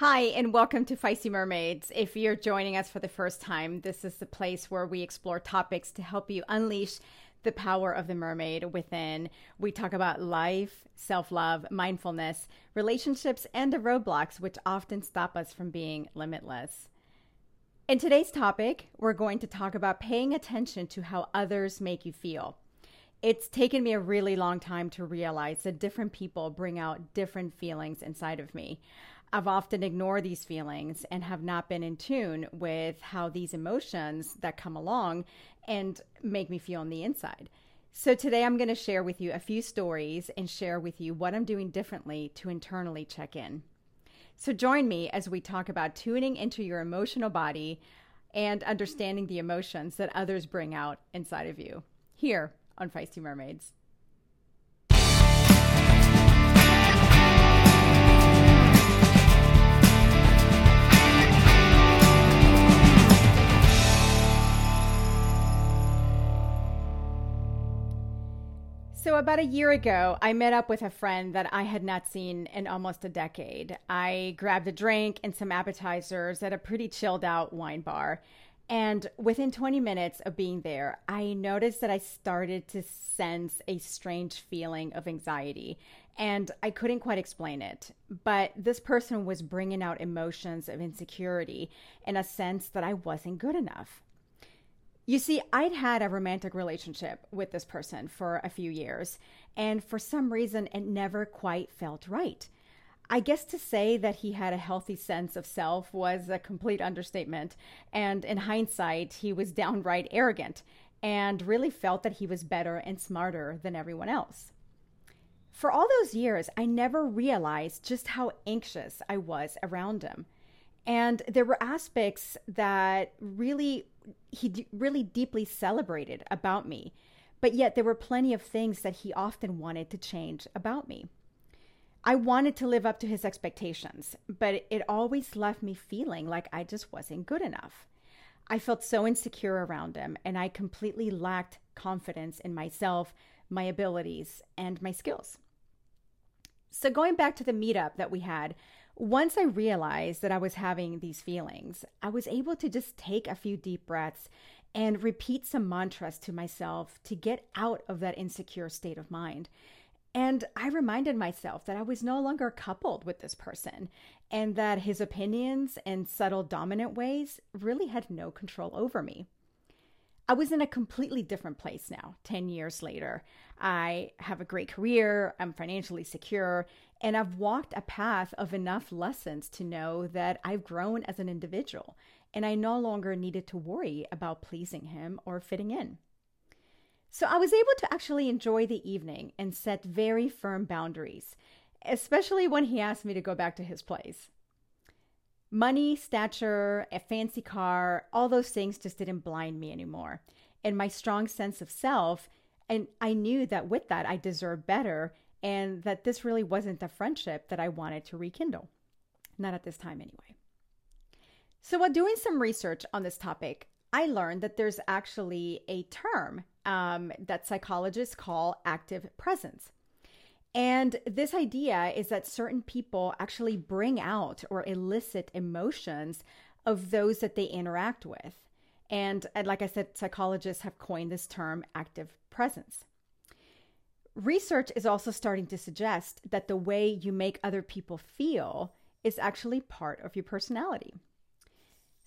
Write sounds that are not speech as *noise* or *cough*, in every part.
Hi, and welcome to Feisty Mermaids. If you're joining us for the first time, this is the place where we explore topics to help you unleash the power of the mermaid within. We talk about life, self love, mindfulness, relationships, and the roadblocks which often stop us from being limitless. In today's topic, we're going to talk about paying attention to how others make you feel. It's taken me a really long time to realize that different people bring out different feelings inside of me. I've often ignored these feelings and have not been in tune with how these emotions that come along and make me feel on the inside. So, today I'm going to share with you a few stories and share with you what I'm doing differently to internally check in. So, join me as we talk about tuning into your emotional body and understanding the emotions that others bring out inside of you here on Feisty Mermaids. So, about a year ago, I met up with a friend that I had not seen in almost a decade. I grabbed a drink and some appetizers at a pretty chilled out wine bar. And within 20 minutes of being there, I noticed that I started to sense a strange feeling of anxiety. And I couldn't quite explain it. But this person was bringing out emotions of insecurity and a sense that I wasn't good enough. You see, I'd had a romantic relationship with this person for a few years, and for some reason, it never quite felt right. I guess to say that he had a healthy sense of self was a complete understatement, and in hindsight, he was downright arrogant and really felt that he was better and smarter than everyone else. For all those years, I never realized just how anxious I was around him. And there were aspects that really he d- really deeply celebrated about me. But yet there were plenty of things that he often wanted to change about me. I wanted to live up to his expectations, but it always left me feeling like I just wasn't good enough. I felt so insecure around him, and I completely lacked confidence in myself, my abilities, and my skills. So, going back to the meetup that we had, once I realized that I was having these feelings, I was able to just take a few deep breaths and repeat some mantras to myself to get out of that insecure state of mind. And I reminded myself that I was no longer coupled with this person and that his opinions and subtle dominant ways really had no control over me. I was in a completely different place now, 10 years later. I have a great career, I'm financially secure, and I've walked a path of enough lessons to know that I've grown as an individual and I no longer needed to worry about pleasing him or fitting in. So I was able to actually enjoy the evening and set very firm boundaries, especially when he asked me to go back to his place. Money, stature, a fancy car, all those things just didn't blind me anymore. And my strong sense of self, and I knew that with that, I deserved better and that this really wasn't the friendship that I wanted to rekindle. Not at this time, anyway. So, while doing some research on this topic, I learned that there's actually a term um, that psychologists call active presence. And this idea is that certain people actually bring out or elicit emotions of those that they interact with. And, and like I said, psychologists have coined this term active presence. Research is also starting to suggest that the way you make other people feel is actually part of your personality.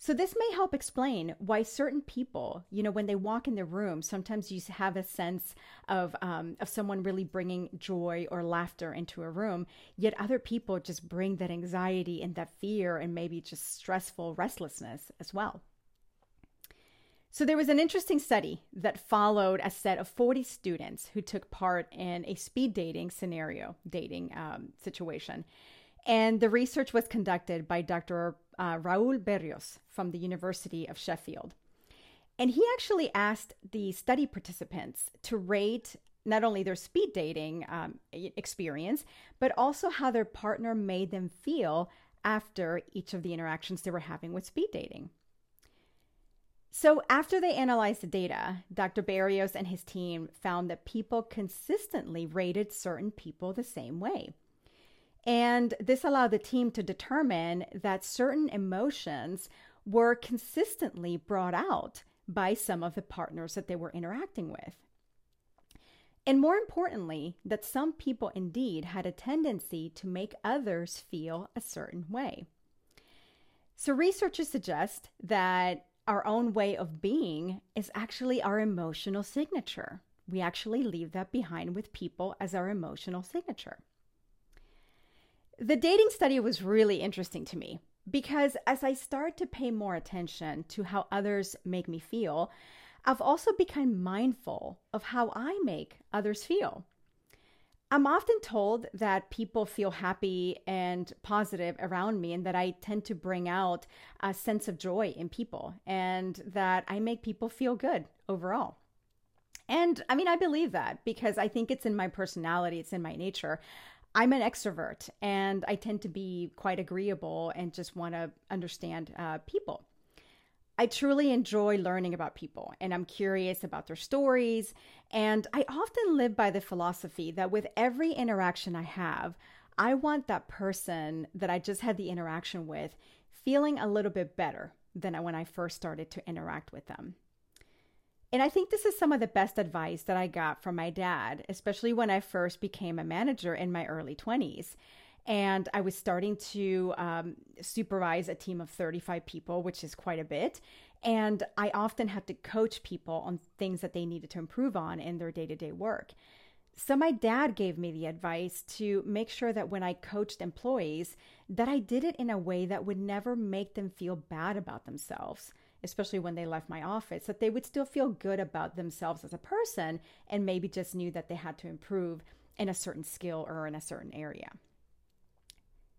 So, this may help explain why certain people, you know, when they walk in the room, sometimes you have a sense of, um, of someone really bringing joy or laughter into a room, yet other people just bring that anxiety and that fear and maybe just stressful restlessness as well. So, there was an interesting study that followed a set of 40 students who took part in a speed dating scenario, dating um, situation. And the research was conducted by Dr uh, Raul Berrios from the University of Sheffield. And he actually asked the study participants to rate not only their speed dating um, experience, but also how their partner made them feel after each of the interactions they were having with speed dating. So, after they analyzed the data, Dr. Berrios and his team found that people consistently rated certain people the same way. And this allowed the team to determine that certain emotions were consistently brought out by some of the partners that they were interacting with. And more importantly, that some people indeed had a tendency to make others feel a certain way. So, researchers suggest that our own way of being is actually our emotional signature. We actually leave that behind with people as our emotional signature. The dating study was really interesting to me because as I start to pay more attention to how others make me feel, I've also become mindful of how I make others feel. I'm often told that people feel happy and positive around me, and that I tend to bring out a sense of joy in people, and that I make people feel good overall. And I mean, I believe that because I think it's in my personality, it's in my nature. I'm an extrovert and I tend to be quite agreeable and just want to understand uh, people. I truly enjoy learning about people and I'm curious about their stories. And I often live by the philosophy that with every interaction I have, I want that person that I just had the interaction with feeling a little bit better than when I first started to interact with them. And I think this is some of the best advice that I got from my dad, especially when I first became a manager in my early 20s. And I was starting to um, supervise a team of 35 people, which is quite a bit. And I often had to coach people on things that they needed to improve on in their day to day work. So my dad gave me the advice to make sure that when I coached employees that I did it in a way that would never make them feel bad about themselves especially when they left my office, that they would still feel good about themselves as a person and maybe just knew that they had to improve in a certain skill or in a certain area.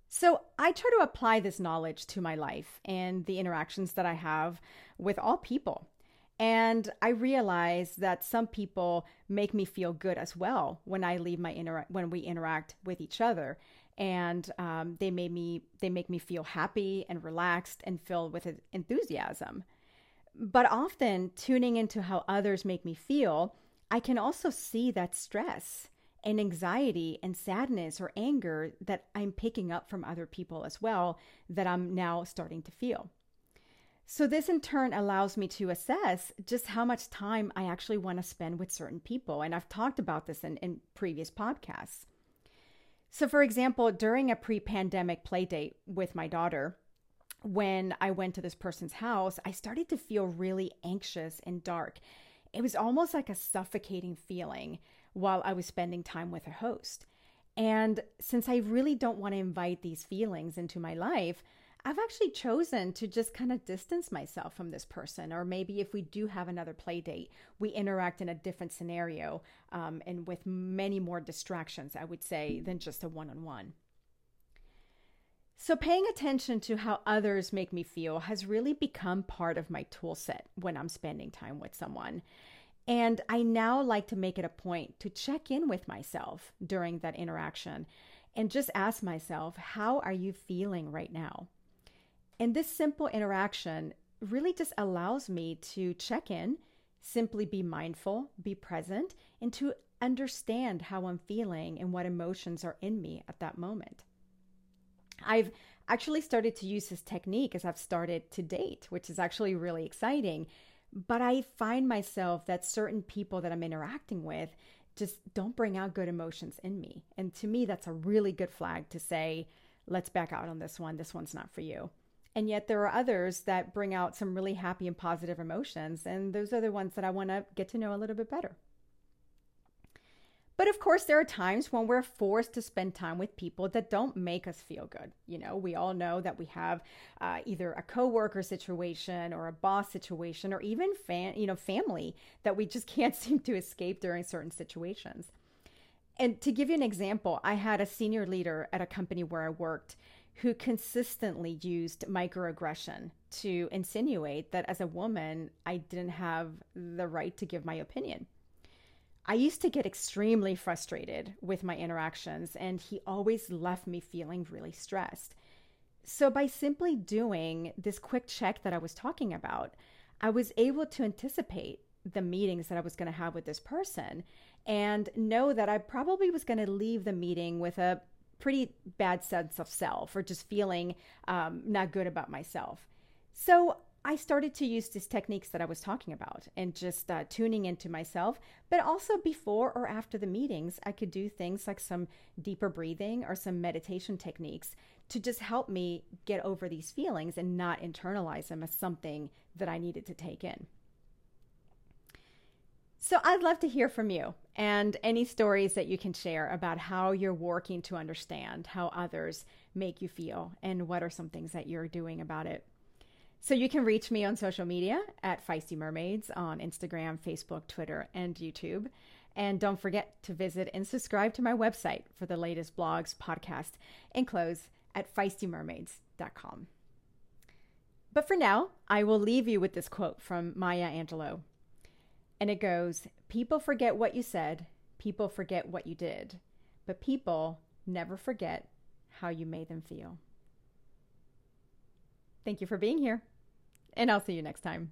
So I try to apply this knowledge to my life and the interactions that I have with all people. And I realize that some people make me feel good as well when I leave my inter- when we interact with each other, and um, they made me they make me feel happy and relaxed and filled with enthusiasm. But often tuning into how others make me feel, I can also see that stress and anxiety and sadness or anger that I'm picking up from other people as well that I'm now starting to feel. So, this in turn allows me to assess just how much time I actually want to spend with certain people. And I've talked about this in, in previous podcasts. So, for example, during a pre pandemic play date with my daughter, when I went to this person's house, I started to feel really anxious and dark. It was almost like a suffocating feeling while I was spending time with a host. And since I really don't want to invite these feelings into my life, I've actually chosen to just kind of distance myself from this person. Or maybe if we do have another play date, we interact in a different scenario um, and with many more distractions, I would say, than just a one on one. So, paying attention to how others make me feel has really become part of my tool set when I'm spending time with someone. And I now like to make it a point to check in with myself during that interaction and just ask myself, how are you feeling right now? And this simple interaction really just allows me to check in, simply be mindful, be present, and to understand how I'm feeling and what emotions are in me at that moment. I've actually started to use this technique as I've started to date, which is actually really exciting. But I find myself that certain people that I'm interacting with just don't bring out good emotions in me. And to me, that's a really good flag to say, let's back out on this one. This one's not for you. And yet there are others that bring out some really happy and positive emotions. And those are the ones that I want to get to know a little bit better. But of course, there are times when we're forced to spend time with people that don't make us feel good. You know, we all know that we have uh, either a coworker situation or a boss situation, or even fan, you know, family that we just *laughs* can't seem to escape during certain situations. And to give you an example, I had a senior leader at a company where I worked who consistently used microaggression to insinuate that as a woman, I didn't have the right to give my opinion. I used to get extremely frustrated with my interactions, and he always left me feeling really stressed. So, by simply doing this quick check that I was talking about, I was able to anticipate the meetings that I was going to have with this person and know that I probably was going to leave the meeting with a pretty bad sense of self or just feeling um, not good about myself. So I started to use these techniques that I was talking about and just uh, tuning into myself. But also before or after the meetings, I could do things like some deeper breathing or some meditation techniques to just help me get over these feelings and not internalize them as something that I needed to take in. So I'd love to hear from you and any stories that you can share about how you're working to understand how others make you feel and what are some things that you're doing about it. So you can reach me on social media at Feisty Mermaids on Instagram, Facebook, Twitter, and YouTube. And don't forget to visit and subscribe to my website for the latest blogs, podcasts, and clothes at feistymermaids.com. But for now, I will leave you with this quote from Maya Angelou. And it goes People forget what you said, people forget what you did, but people never forget how you made them feel. Thank you for being here, and I'll see you next time.